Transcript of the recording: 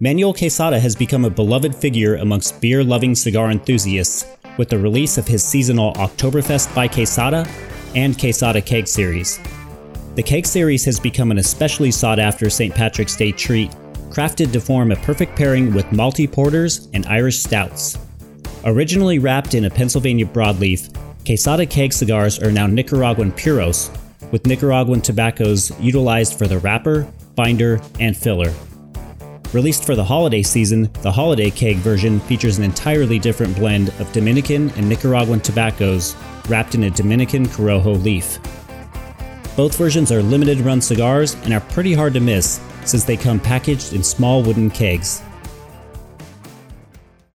Manuel Quesada has become a beloved figure amongst beer loving cigar enthusiasts with the release of his seasonal Oktoberfest by Quesada and Quesada Keg series. The Keg series has become an especially sought after St. Patrick's Day treat, crafted to form a perfect pairing with malty porters and Irish stouts. Originally wrapped in a Pennsylvania broadleaf, Quesada Keg cigars are now Nicaraguan puros, with Nicaraguan tobaccos utilized for the wrapper, binder, and filler. Released for the holiday season, the Holiday Keg version features an entirely different blend of Dominican and Nicaraguan tobaccos wrapped in a Dominican Corojo leaf. Both versions are limited run cigars and are pretty hard to miss since they come packaged in small wooden kegs.